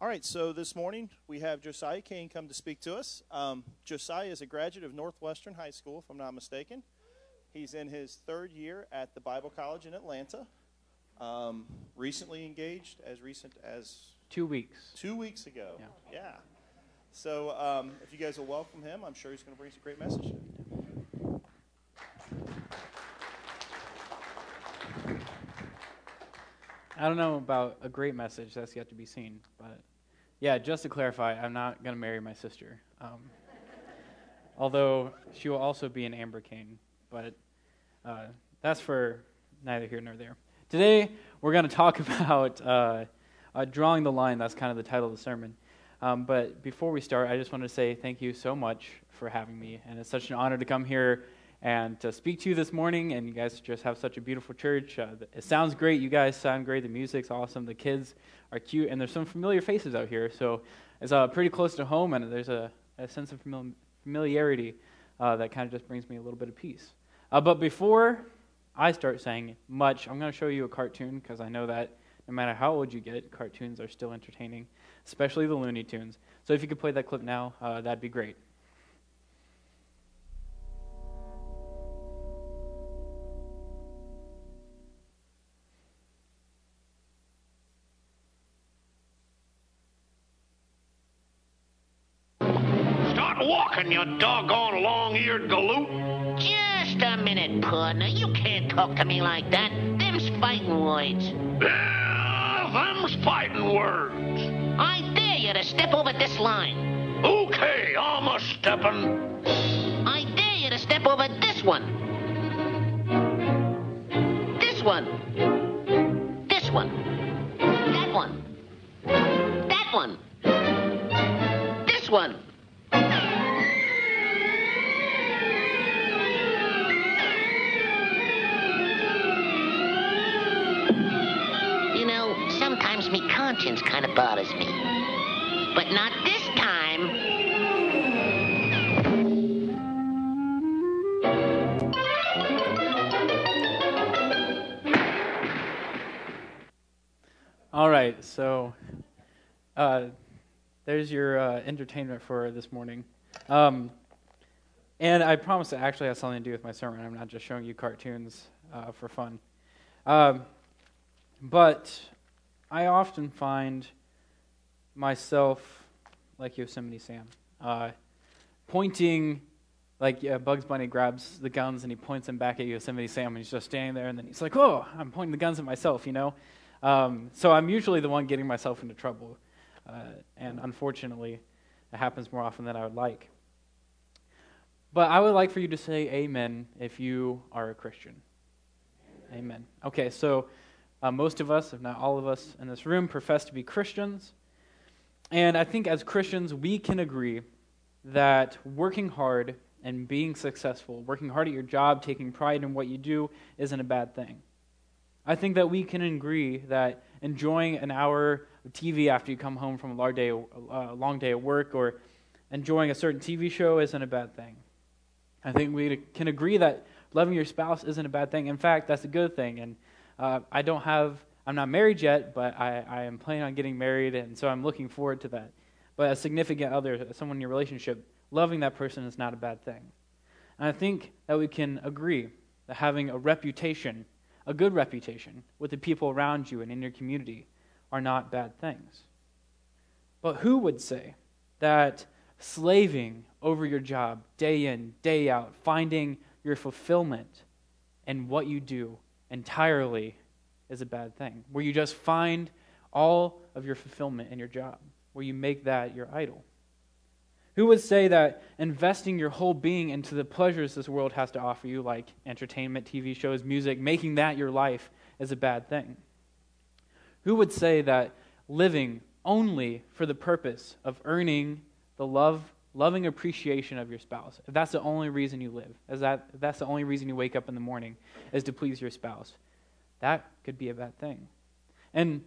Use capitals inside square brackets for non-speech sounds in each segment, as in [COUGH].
All right, so this morning we have Josiah Kane come to speak to us. Um, Josiah is a graduate of Northwestern High School, if I'm not mistaken. He's in his third year at the Bible College in Atlanta. Um, recently engaged, as recent as Two weeks. two weeks ago. Yeah. Yeah. So um, if you guys will welcome him, I'm sure he's going to bring us a great message. I don't know about a great message that's yet to be seen, but yeah, just to clarify, I'm not going to marry my sister. Um, although she will also be an Amber Kane, but uh, that's for neither here nor there. Today, we're going to talk [LAUGHS] about uh, uh, drawing the line. That's kind of the title of the sermon. Um, but before we start, I just want to say thank you so much for having me, and it's such an honor to come here and to speak to you this morning. And you guys just have such a beautiful church. Uh, it sounds great. You guys sound great. The music's awesome. The kids are cute, and there's some familiar faces out here. So it's uh, pretty close to home, and there's a, a sense of famili- familiarity uh, that kind of just brings me a little bit of peace. Uh, but before I start saying much, I'm going to show you a cartoon because I know that no matter how old you get, cartoons are still entertaining, especially the Looney Tunes. So if you could play that clip now, uh, that'd be great. You doggone long-eared galoot. Just a minute, partner. You can't talk to me like that. Them's fighting words. Yeah, them's fighting words. I dare you to step over this line. Okay, I'm a steppin'. I dare you to step over this one. This one. But not this time. All right, so uh, there's your uh, entertainment for this morning. Um, and I promise it actually has something to do with my sermon. I'm not just showing you cartoons uh, for fun. Um, but I often find myself like Yosemite Sam, uh, pointing like yeah, Bugs Bunny grabs the guns and he points them back at Yosemite Sam, and he's just standing there, and then he's like, "Oh, I'm pointing the guns at myself," you know. Um, so I'm usually the one getting myself into trouble, uh, and unfortunately, it happens more often than I would like. But I would like for you to say "Amen" if you are a Christian. Amen. Okay, so uh, most of us, if not all of us in this room, profess to be Christians. And I think as Christians, we can agree that working hard and being successful, working hard at your job, taking pride in what you do, isn't a bad thing. I think that we can agree that enjoying an hour of TV after you come home from a long day, a long day at work or enjoying a certain TV show isn't a bad thing. I think we can agree that loving your spouse isn't a bad thing. In fact, that's a good thing. And uh, I don't have, I'm not married yet, but I, I am planning on getting married, and so I'm looking forward to that. But a significant other, someone in your relationship, loving that person is not a bad thing. And I think that we can agree that having a reputation, a good reputation, with the people around you and in your community are not bad things. But who would say that slaving over your job day in, day out, finding your fulfillment in what you do entirely is a bad thing? Where you just find all of your fulfillment in your job, where you make that your idol. Who would say that investing your whole being into the pleasures this world has to offer you, like entertainment, TV shows, music, making that your life, is a bad thing? Who would say that living only for the purpose of earning the love, loving appreciation of your spouse, if that's the only reason you live, is that, that's the only reason you wake up in the morning, is to please your spouse, that could be a bad thing. And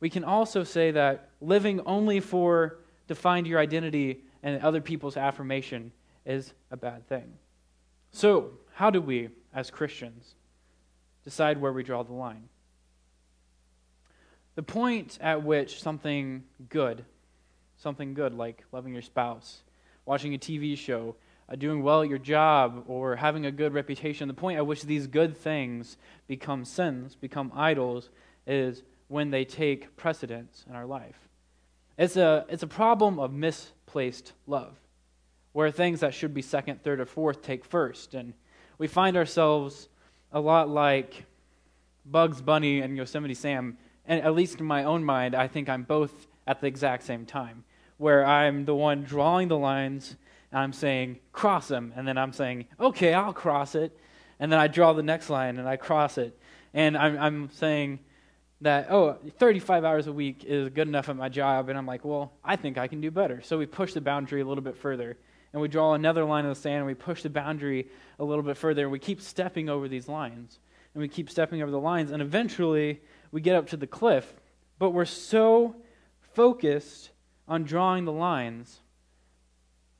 we can also say that living only for to find your identity and other people's affirmation is a bad thing. So, how do we, as Christians, decide where we draw the line? The point at which something good, something good like loving your spouse, watching a TV show, Uh, doing well at your job, or having a good reputation, the point at which these good things become sins, become idols, is when they take precedence in our life. It's a, it's a problem of misplaced love, where things that should be second, third, or fourth take first. And we find ourselves a lot like Bugs Bunny and Yosemite Sam. And at least in my own mind, I think I'm both at the exact same time, where I'm the one drawing the lines and I'm saying, cross them. And then I'm saying, okay, I'll cross it. And then I draw the next line and I cross it. And I'm, I'm saying that, oh, 35 hours a week is good enough at my job. And I'm like, well, I think I can do better. So we push the boundary a little bit further. And we draw another line in the sand and we push the boundary a little bit further. And we keep stepping over these lines. And we keep stepping over the lines. And eventually we get up to the cliff. But we're so focused on drawing the lines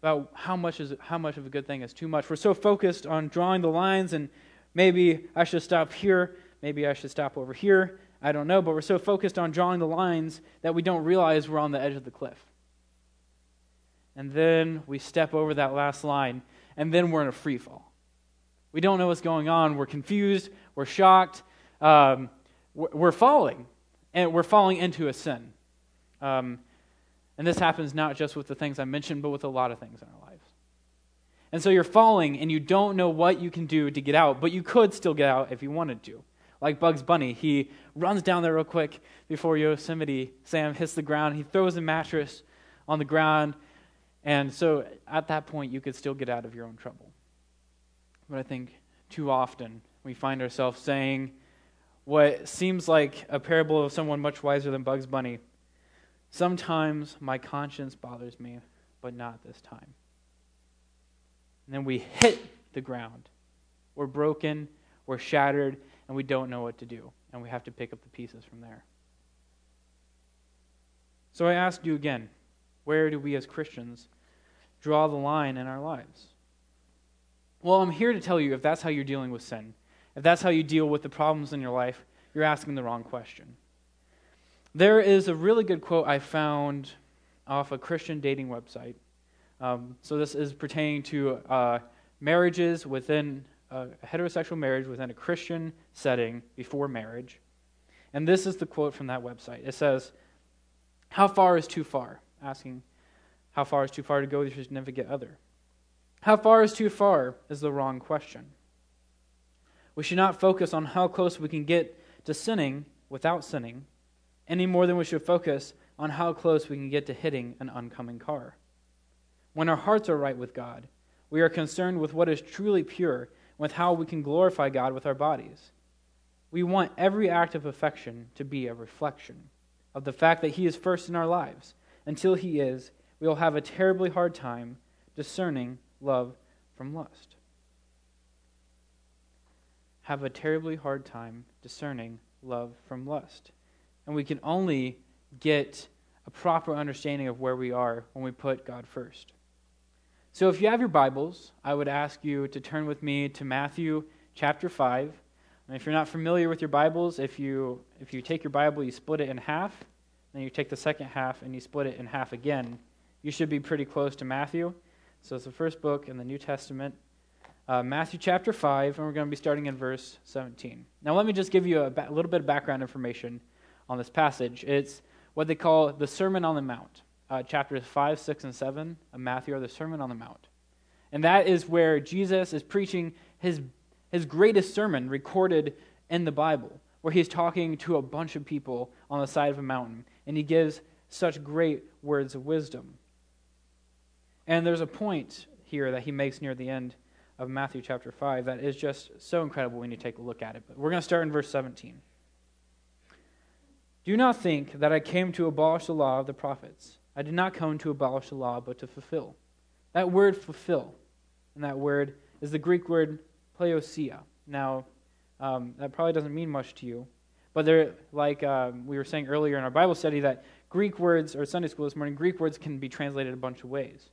about how much is how much of a good thing is too much. We're so focused on drawing the lines and maybe I should stop here, maybe I should stop over here. I don't know, but we're so focused on drawing the lines that we don't realize we're on the edge of the cliff. And then we step over that last line, and then we're in a free fall. We don't know what's going on. We're confused. We're shocked. Um, we're falling, and we're falling into a sin. Um, and this happens not just with the things I mentioned, but with a lot of things in our lives. And so you're falling and you don't know what you can do to get out, but you could still get out if you wanted to. Like Bugs Bunny, he runs down there real quick before Yosemite Sam hits the ground. He throws a mattress on the ground. And so at that point, you could still get out of your own trouble. But I think too often we find ourselves saying what seems like a parable of someone much wiser than Bugs Bunny Sometimes my conscience bothers me, but not this time. And then we hit the ground. We're broken, we're shattered, and we don't know what to do. And we have to pick up the pieces from there. So I ask you again where do we as Christians draw the line in our lives? Well, I'm here to tell you if that's how you're dealing with sin, if that's how you deal with the problems in your life, you're asking the wrong question. There is a really good quote I found off a Christian dating website. Um, so this is pertaining to uh, marriages within a heterosexual marriage within a Christian setting before marriage. And this is the quote from that website. It says, How far is too far? Asking, How far is too far to go with your significant other? How far is too far is the wrong question. We should not focus on how close we can get to sinning without sinning any more than we should focus on how close we can get to hitting an oncoming car. When our hearts are right with God, we are concerned with what is truly pure, with how we can glorify God with our bodies. We want every act of affection to be a reflection of the fact that He is first in our lives. Until He is, we will have a terribly hard time discerning love from lust. Have a terribly hard time discerning love from lust. And we can only get a proper understanding of where we are when we put God first. So if you have your Bibles, I would ask you to turn with me to Matthew chapter 5. And if you're not familiar with your Bibles, if you, if you take your Bible, you split it in half, then you take the second half and you split it in half again, you should be pretty close to Matthew. So it's the first book in the New Testament, uh, Matthew chapter 5, and we're going to be starting in verse 17. Now, let me just give you a ba- little bit of background information on this passage. It's what they call the Sermon on the Mount. Uh, chapters 5, 6, and 7 of Matthew are the Sermon on the Mount. And that is where Jesus is preaching his, his greatest sermon recorded in the Bible, where he's talking to a bunch of people on the side of a mountain, and he gives such great words of wisdom. And there's a point here that he makes near the end of Matthew chapter 5 that is just so incredible when you take a look at it. But we're going to start in verse 17. Do not think that I came to abolish the law of the prophets. I did not come to abolish the law, but to fulfill. That word fulfill, and that word is the Greek word pleosia. Now, um, that probably doesn't mean much to you, but there, like um, we were saying earlier in our Bible study, that Greek words, or Sunday school this morning, Greek words can be translated a bunch of ways.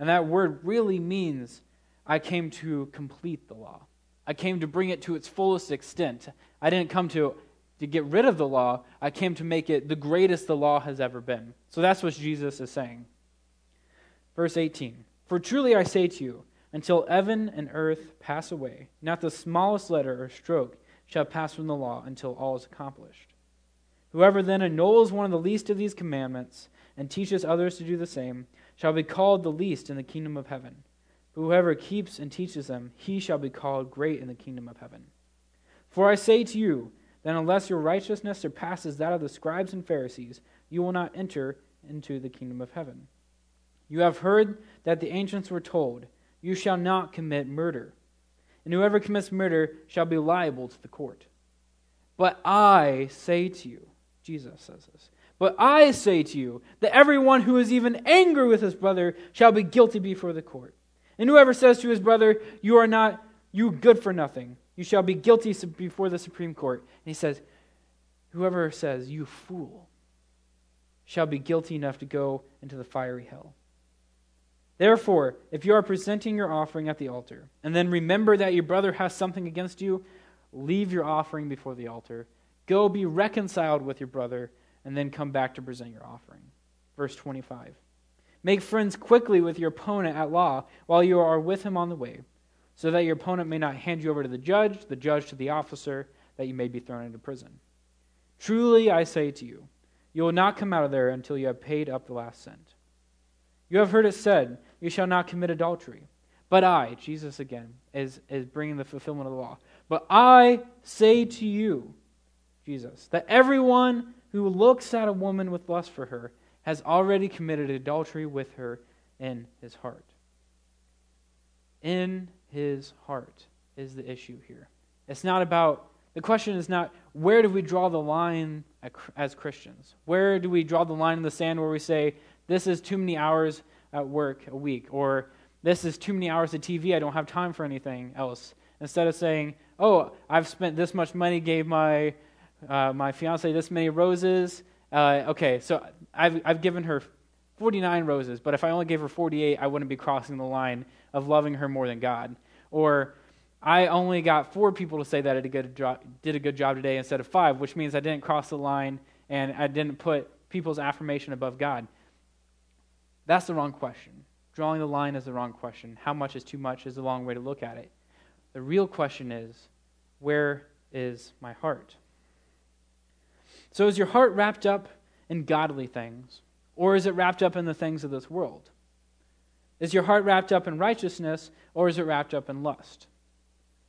And that word really means I came to complete the law. I came to bring it to its fullest extent. I didn't come to to get rid of the law. I came to make it the greatest the law has ever been. So that's what Jesus is saying. Verse 18 For truly I say to you, until heaven and earth pass away, not the smallest letter or stroke shall pass from the law until all is accomplished. Whoever then annuls one of the least of these commandments and teaches others to do the same shall be called the least in the kingdom of heaven. But whoever keeps and teaches them, he shall be called great in the kingdom of heaven. For I say to you, that unless your righteousness surpasses that of the scribes and Pharisees, you will not enter into the kingdom of heaven. You have heard that the ancients were told, You shall not commit murder, and whoever commits murder shall be liable to the court. But I say to you, Jesus says this, but I say to you that everyone who is even angry with his brother shall be guilty before the court. And whoever says to his brother, You are not you good for nothing, you shall be guilty before the Supreme Court. And he says, Whoever says, You fool, shall be guilty enough to go into the fiery hell. Therefore, if you are presenting your offering at the altar, and then remember that your brother has something against you, leave your offering before the altar. Go be reconciled with your brother, and then come back to present your offering. Verse 25. Make friends quickly with your opponent at law while you are with him on the way, so that your opponent may not hand you over to the judge, the judge to the officer, that you may be thrown into prison. Truly, I say to you, you will not come out of there until you have paid up the last cent. You have heard it said, You shall not commit adultery. But I, Jesus again, is, is bringing the fulfillment of the law. But I say to you, Jesus, that everyone who looks at a woman with lust for her has already committed adultery with her in his heart. In his heart is the issue here. It's not about, the question is not where do we draw the line as Christians? Where do we draw the line in the sand where we say, this is too many hours at work a week, or this is too many hours of TV, I don't have time for anything else? Instead of saying, oh, I've spent this much money, gave my, uh, my fiance this many roses. Uh, okay, so I've, I've given her 49 roses, but if I only gave her 48, I wouldn't be crossing the line of loving her more than God. Or I only got four people to say that I did a good job, did a good job today instead of five, which means I didn't cross the line and I didn't put people's affirmation above God. That's the wrong question. Drawing the line is the wrong question. How much is too much is the wrong way to look at it. The real question is, where is my heart? So is your heart wrapped up in godly things, or is it wrapped up in the things of this world? Is your heart wrapped up in righteousness, or is it wrapped up in lust?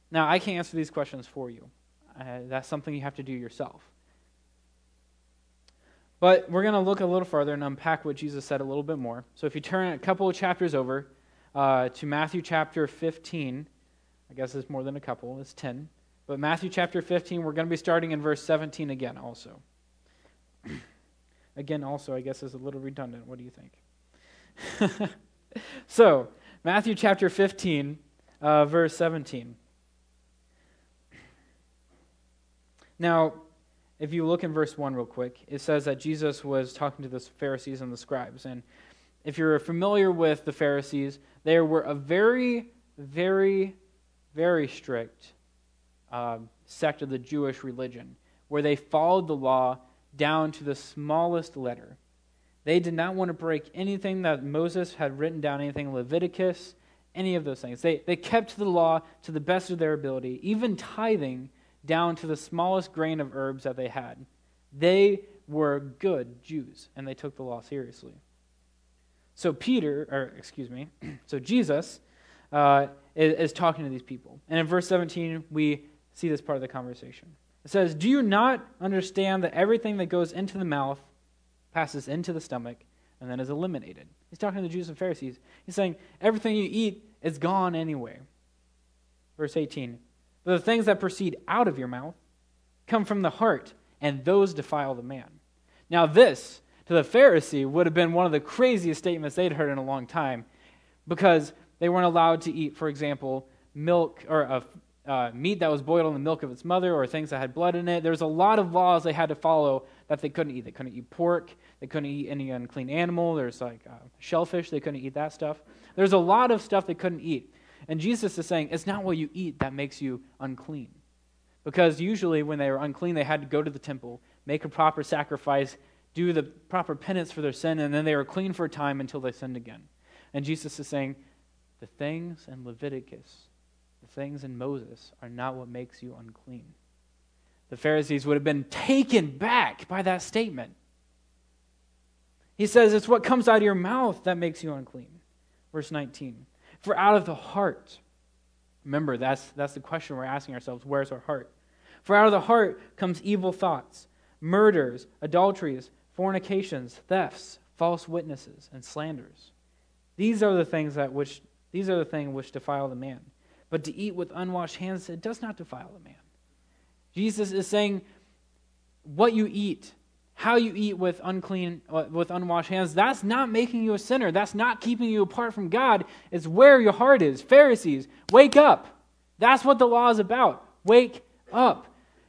Now, I can't answer these questions for you. Uh, that's something you have to do yourself. But we're going to look a little further and unpack what Jesus said a little bit more. So if you turn a couple of chapters over uh, to Matthew chapter 15, I guess it's more than a couple, it's 10. But Matthew chapter 15, we're going to be starting in verse 17 again, also. [CLEARS THROAT] again, also, I guess is a little redundant. What do you think? [LAUGHS] so, Matthew chapter 15, uh, verse 17. Now, if you look in verse 1 real quick, it says that Jesus was talking to the Pharisees and the scribes. And if you're familiar with the Pharisees, they were a very, very, very strict uh, sect of the Jewish religion where they followed the law down to the smallest letter. They did not want to break anything that Moses had written down, anything Leviticus, any of those things. They, they kept the law to the best of their ability, even tithing down to the smallest grain of herbs that they had. They were good Jews, and they took the law seriously. So Peter, or excuse me, [CLEARS THROAT] so Jesus uh, is, is talking to these people. And in verse 17, we see this part of the conversation. It says, Do you not understand that everything that goes into the mouth passes into the stomach and then is eliminated? He's talking to the Jews and Pharisees. He's saying, Everything you eat is gone anyway. Verse 18 but the things that proceed out of your mouth come from the heart, and those defile the man. Now, this, to the Pharisee, would have been one of the craziest statements they'd heard in a long time because they weren't allowed to eat, for example, milk or uh, uh, meat that was boiled in the milk of its mother or things that had blood in it. There's a lot of laws they had to follow that they couldn't eat. They couldn't eat pork. They couldn't eat any unclean animal. There's like uh, shellfish. They couldn't eat that stuff. There's a lot of stuff they couldn't eat. And Jesus is saying, it's not what you eat that makes you unclean, Because usually, when they were unclean, they had to go to the temple, make a proper sacrifice, do the proper penance for their sin, and then they were clean for a time until they sinned again. And Jesus is saying, the things in Leviticus, things in Moses, are not what makes you unclean. The Pharisees would have been taken back by that statement. He says, It's what comes out of your mouth that makes you unclean. Verse 19. For out of the heart, remember, that's, that's the question we're asking ourselves where's our heart? For out of the heart comes evil thoughts, murders, adulteries, fornications, thefts, false witnesses, and slanders. These are the things that which these are the things which defile the man. But to eat with unwashed hands, it does not defile a man. Jesus is saying, what you eat, how you eat with unclean, uh, with unwashed hands, that's not making you a sinner. That's not keeping you apart from God. It's where your heart is. Pharisees, wake up. That's what the law is about. Wake up.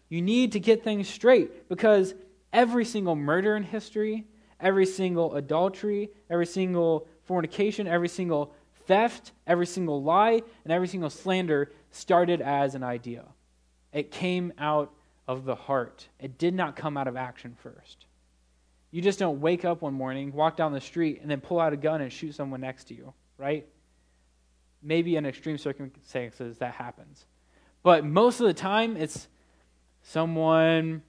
You need to get things straight because every single murder in history, every single adultery, every single fornication, every single theft, every single lie, and every single slander started as an idea. It came out of the heart. It did not come out of action first. You just don't wake up one morning, walk down the street, and then pull out a gun and shoot someone next to you, right? Maybe in extreme circumstances that happens. But most of the time, it's someone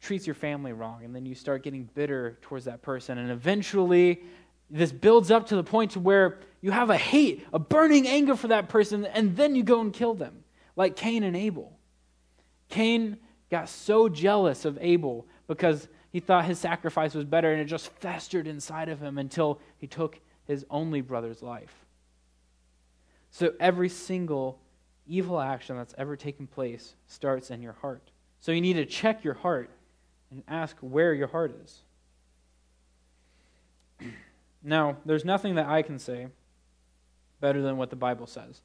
treats your family wrong, and then you start getting bitter towards that person, and eventually this builds up to the point to where you have a hate, a burning anger for that person, and then you go and kill them, like Cain and Abel. Cain got so jealous of Abel because he thought his sacrifice was better, and it just festered inside of him until he took his only brother's life. So every single evil action that's ever taken place starts in your heart. So you need to check your heart and ask where your heart is. Now, there's nothing that I can say better than what the Bible says.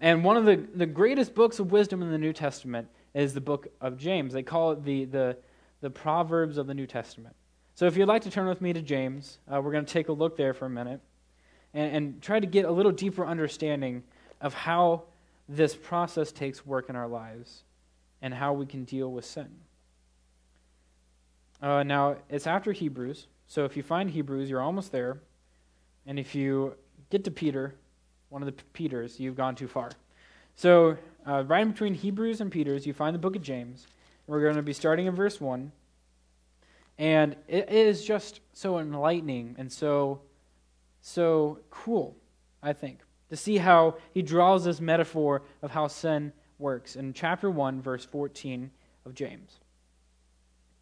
And one of the, the greatest books of wisdom in the New Testament is the book of James. They call it the, the, the Proverbs of the New Testament. So if you'd like to turn with me to James, uh, we're going to take a look there for a minute and, and try to get a little deeper understanding of how this process takes work in our lives and how we can deal with sin. Uh, now, it's after Hebrews, so if you find Hebrews, you're almost there. And if you get to Peter, one of the Peters, you've gone too far. So, uh, right in between Hebrews and Peters, you find the book of James. We're going to be starting in verse 1. And it is just so enlightening and so, so cool, I think, to see how he draws this metaphor of how sin works in chapter 1, verse 14 of James.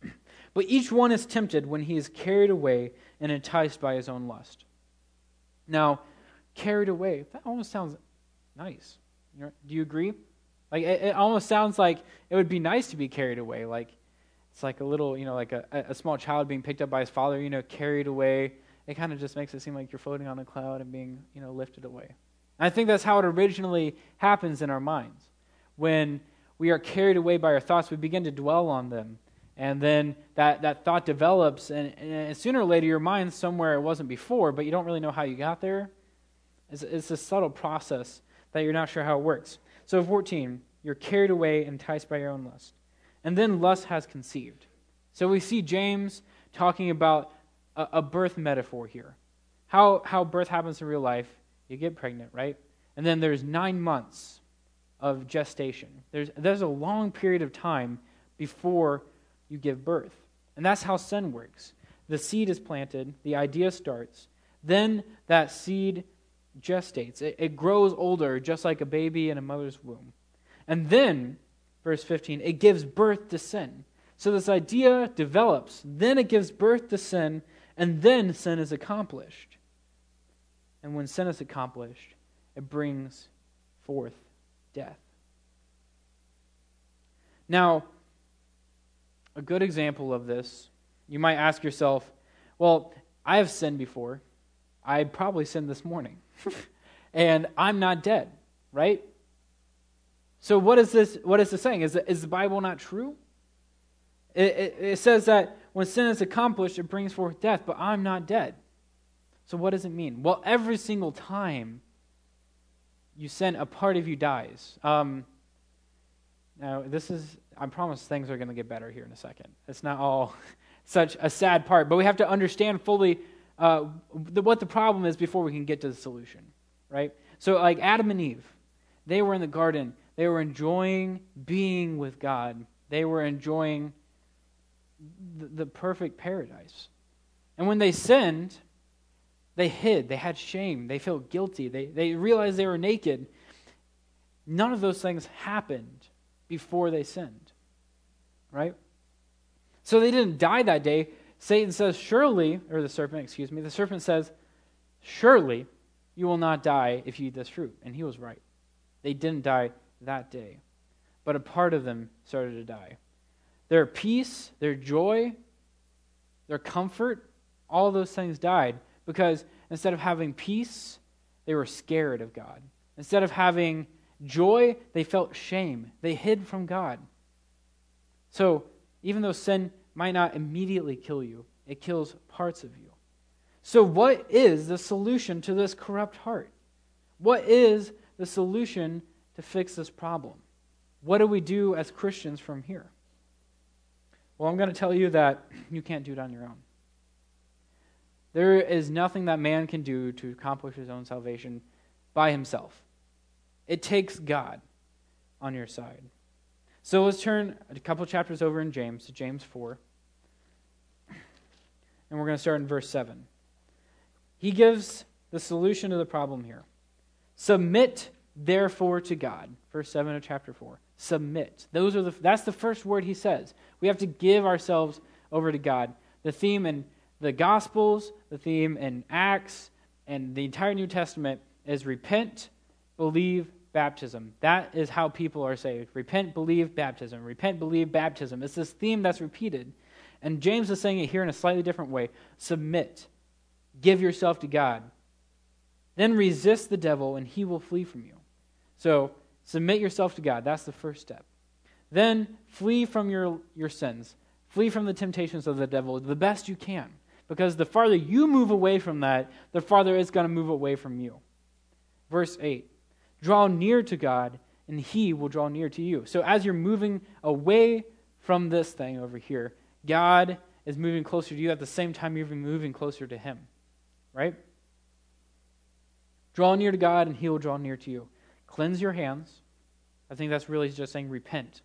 [CLEARS THROAT] But each one is tempted when he is carried away and enticed by his own lust. Now, carried away, that almost sounds nice. Do you agree? Like, it, it, almost sounds like it would be nice to be carried away. Like, it's like a little, you know, like a, a small child being picked up by his father, you know, carried away. It kind of just makes it seem like you're floating on a cloud and being, you know, lifted away. And I think that's how it originally happens in our minds. When we are carried away by our thoughts, we begin to dwell on them. And then that, that thought develops, and, and sooner or later, your mind's somewhere it wasn't before, but you don't really know how you got there. It's, it's a subtle process that you're not sure how it works. So, 14, you're carried away, enticed by your own lust. And then lust has conceived. So, we see James talking about a, a birth metaphor here. How, how birth happens in real life, you get pregnant, right? And then there's nine months of gestation. There's, there's a long period of time before you give birth. And that's how sin works. The seed is planted, the idea starts, then that seed gestates. It, it, grows older, just like a baby in a mother's womb. And then, verse 15, it gives birth to sin. So this idea develops, then it gives birth to sin, and then sin is accomplished. And when sin is accomplished, it brings forth death. Now, a good example of this, you might ask yourself, well, I have sinned before. I probably sinned this morning. [LAUGHS] and I'm not dead, right? So what is this what is this saying? Is, is the Bible not true? It, it, it says that when sin is accomplished, it brings forth death, but I'm not dead. So what does it mean? Well, every single time you sin, a part of you dies. Um, Now, this is, I promise things are going to get better here in a second. It's not all [LAUGHS] such a sad part, but we have to understand fully uh, the, what the problem is before we can get to the solution, right? So, like Adam and Eve, they were in the garden, they were enjoying being with God, they were enjoying the, the perfect paradise. And when they sinned, they hid, they had shame, they felt guilty, they, they realized they were naked. None of those things happened before they sinned, right? So they didn't die that day. Satan says, Surely, or the serpent, excuse me, the serpent says, Surely you will not die if you eat this fruit. And he was right. They didn't die that day. But a part of them started to die. Their peace, their joy, their comfort, all those things died because instead of having peace, they were scared of God. Instead of having joy, they felt shame. They hid from God. So, even though sin might not immediately kill you, it kills parts of you. So, what is the solution to this corrupt heart? What is the solution to fix this problem? What do we do as Christians from here? Well, I'm going to tell you that you can't do it on your own. There is nothing that man can do to accomplish his own salvation by himself. It takes God on your side. So let's turn a couple chapters over in James to James 4. And we're going to start in verse 7. He gives the solution to the problem here. Submit therefore to God. Verse 7 of chapter 4. Submit. Those are the, that's the first word he says. We have to give ourselves over to God. The theme in the Gospels, the theme in Acts, and the entire New Testament is repent, believe, baptism. That is how people are saved. Repent, believe, baptism. Repent, believe, baptism. It's this theme that's repeated. And James is saying it here in a slightly different way. Submit. Give yourself to God. Then resist the devil, and he will flee from you. So, submit yourself to God. That's the first step. Then, flee from your, your sins. Flee from the temptations of the devil the best you can. Because the farther you move away from that, the farther it's going to move away from you. Verse 8 Draw near to God, and He will draw near to you. So as you're moving away from this thing over here, God is moving closer to you at the same time you're moving closer to Him. Right? Draw near to God, and He will draw near to you. Cleanse your hands. I think that's really just saying repent.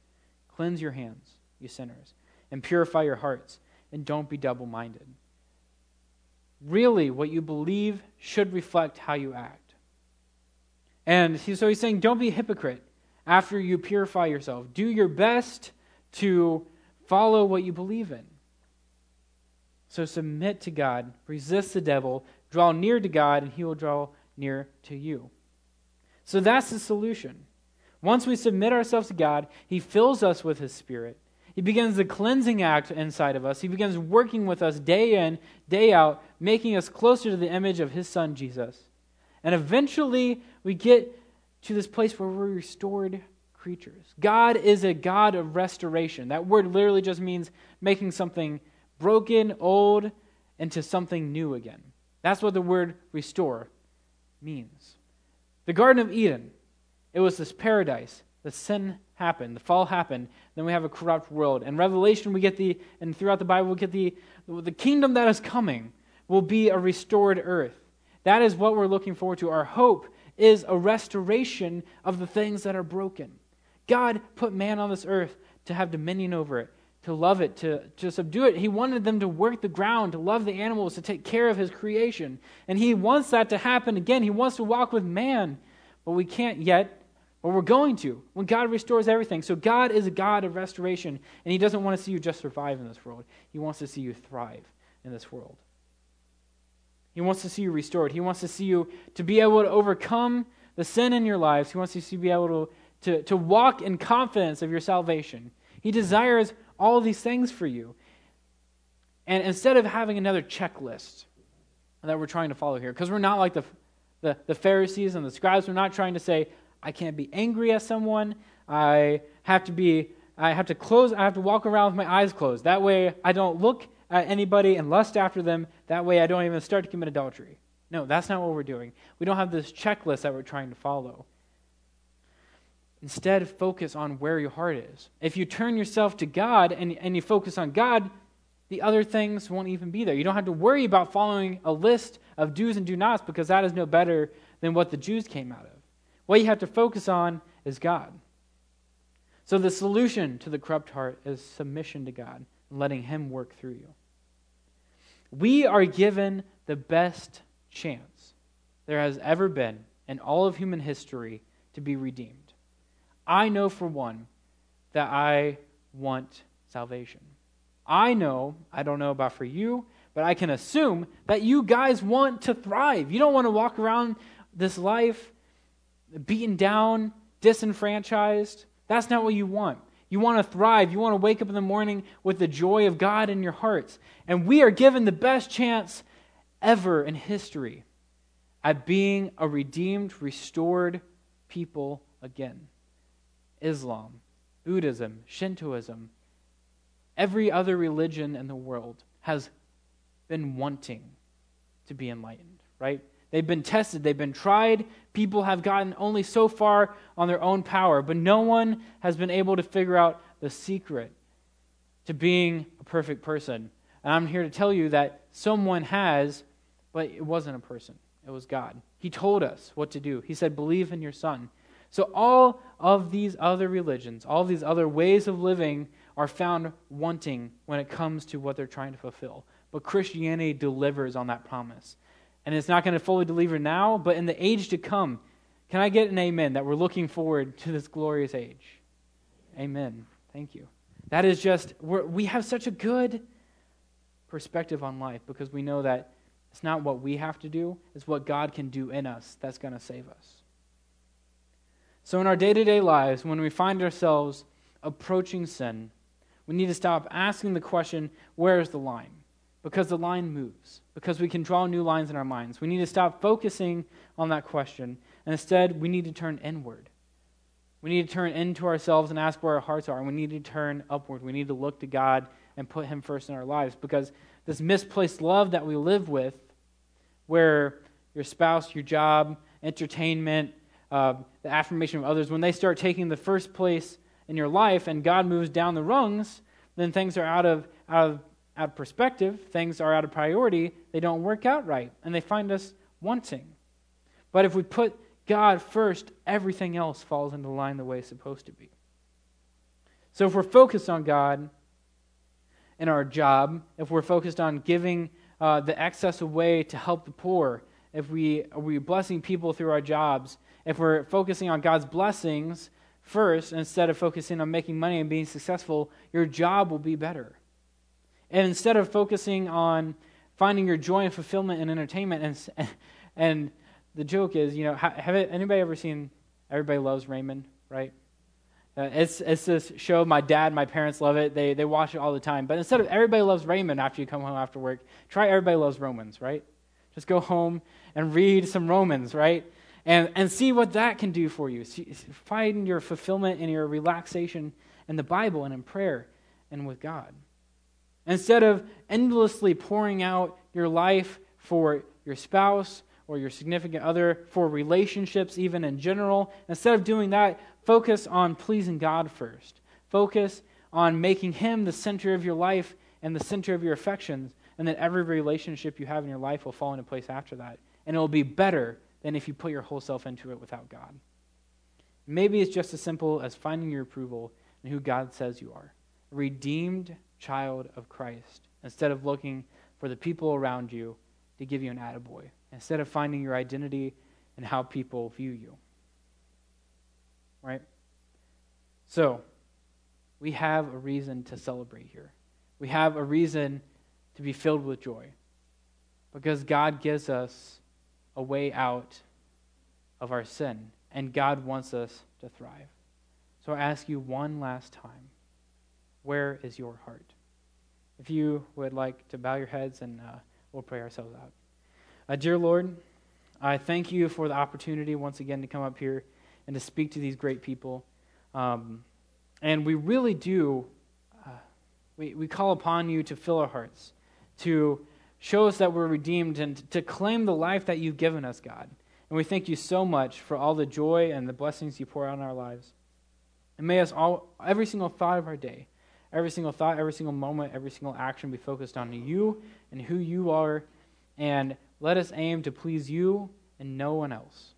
Cleanse your hands, you sinners, and purify your hearts, and don't be double minded really what you believe should reflect how you act. And he, so he's saying, don't be a hypocrite after you purify yourself. Do your best to follow what you believe in. So submit to God, resist the devil, draw near to God, and he will draw near to you. So that's the solution. Once we submit ourselves to God, he fills us with his spirit. He begins the cleansing act inside of us. He begins working with us day in, day out, making us closer to the image of His Son, Jesus. And eventually, we get to this place where we're restored creatures. God is a God of restoration. That word literally just means making something broken, old, into something new again. That's what the word restore means. The Garden of Eden, it was this paradise. The sin happened, the fall happened, then we have a corrupt world. And Revelation, we get the, and throughout the Bible, we get the, the kingdom that is coming will be a restored earth. That is what we're looking forward to. Our hope is a restoration of the things that are broken. God put man on this earth to have dominion over it, to love it, to, to subdue it. He wanted them to work the ground, to love the animals, to take care of his creation. And he wants that to happen again. He wants to walk with man, but we can't yet or we're going to when God restores everything. So God is a God of restoration, and He doesn't want to see you just survive in this world. He wants to see you thrive in this world. He wants to see you restored. He wants to see you to be able to overcome the sin in your lives. He wants you to be able to, to, to walk in confidence of your salvation. He desires all these things for you. And instead of having another checklist that we're trying to follow here, because we're not like the, the, the Pharisees and the scribes, we're not trying to say, I can't be angry at someone. I have to be I have to close I have to walk around with my eyes closed. That way I don't look at anybody and lust after them. That way I don't even start to commit adultery. No, that's not what we're doing. We don't have this checklist that we're trying to follow. Instead, focus on where your heart is. If you turn yourself to God and, and you focus on God, the other things won't even be there. You don't have to worry about following a list of do's and do nots because that is no better than what the Jews came out of. What you have to focus on is God. So the solution to the corrupt heart is submission to God and letting Him work through you. We are given the best chance there has ever been in all of human history to be redeemed. I know for one that I want salvation. I know, I don't know about for you, but I can assume that you guys want to thrive. You don't want to walk around this life beaten down, disenfranchised. That's not what you want. You want to thrive. You want to wake up in the morning with the joy of God in your hearts. And we are given the best chance ever in history at being a redeemed, restored people again. Islam, Buddhism, Shintoism, every other religion in the world has been wanting to be enlightened, right? They've been tested, they've been tried. People have gotten only so far on their own power, but no one has been able to figure out the secret to being a perfect person. And I'm here to tell you that someone has, but it wasn't a person, it was God. He told us what to do. He said, Believe in your Son. So, all of these other religions, all these other ways of living are found wanting when it comes to what they're trying to fulfill. But Christianity delivers on that promise. And it's not going to fully deliver now, but in the age to come. Can I get an amen that we're looking forward to this glorious age? Amen. Thank you. That is just, we have such a good perspective on life because we know that it's not what we have to do, it's what God can do in us that's going to save us. So, in our day to day lives, when we find ourselves approaching sin, we need to stop asking the question, where is the line? Because the line moves, because we can draw new lines in our minds. We need to stop focusing on that question, and instead, we need to turn inward. We need to turn into ourselves and ask where our hearts are, and we need to turn upward. We need to look to God and put Him first in our lives because this misplaced love that we live with, where your spouse, your job, entertainment, uh, the affirmation of others, when they start taking the first place in your life and God moves down the rungs, then things are out of, out of, out of perspective, things are out of priority, they don't work out right, and they find us wanting. But if we put God first, everything else falls into line the way it's supposed to be. So if we're focused on God in our job, if we're focused on giving uh, the excess away to help the poor, if we are we blessing people through our jobs, if we're focusing on God's blessings first instead of focusing on making money and being successful, your job will be better. And instead of focusing on finding your joy and fulfillment in entertainment, and, [LAUGHS] and the joke is, you know, have anybody ever seen Everybody Loves Raymond, right? Uh, it's, it's this show my dad my parents love it they, they watch it all the time but instead of everybody loves raymond after you come home after work try everybody loves romans right just go home and read some romans right and, and see what that can do for you. See, find your fulfillment and your relaxation in the Bible and in prayer and with God. Instead of endlessly pouring out your life for your spouse or your significant other, for relationships, even in general, instead of doing that, focus on pleasing God first. Focus on making Him the center of your life and the center of your affections, and then every relationship you have in your life will fall into place after that. And it will be better than if you put your whole self into it without God. Maybe it's just as simple as finding your approval in who God says you are redeemed child of Christ, instead of looking for the people around you to give you an attaboy, instead of finding your identity in how people view you. Right? So, we have a reason to celebrate here. We have a reason to be filled with joy because God gives us a way out of our sin, and God wants us to thrive. So I ask you one last time where is your heart? If you would like to bow your heads and uh, we'll pray ourselves out. Uh, dear Lord, I thank you for the opportunity once again to come up here and to speak to these great people. Um, and we really do, uh, we, we call upon you to fill our hearts, to Show us that we're redeemed and to claim the life that you've given us, God. And we thank you so much for all the joy and the blessings you pour out in our lives. And may us all, every single thought of our day, every single thought, every single moment, every single action be focused on you and who you are. And let us aim to please you and no one else.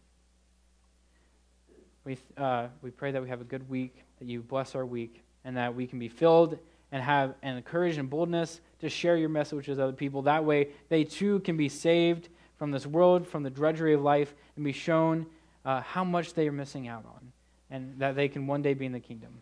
We, uh, we pray that we have a good week, that you bless our week, and that we can be filled and have and courage and boldness to share your message with other people. That way, they too can be saved from this world, from the drudgery of life, and be shown uh, how much they are missing out on, and that they can one day be in the kingdom.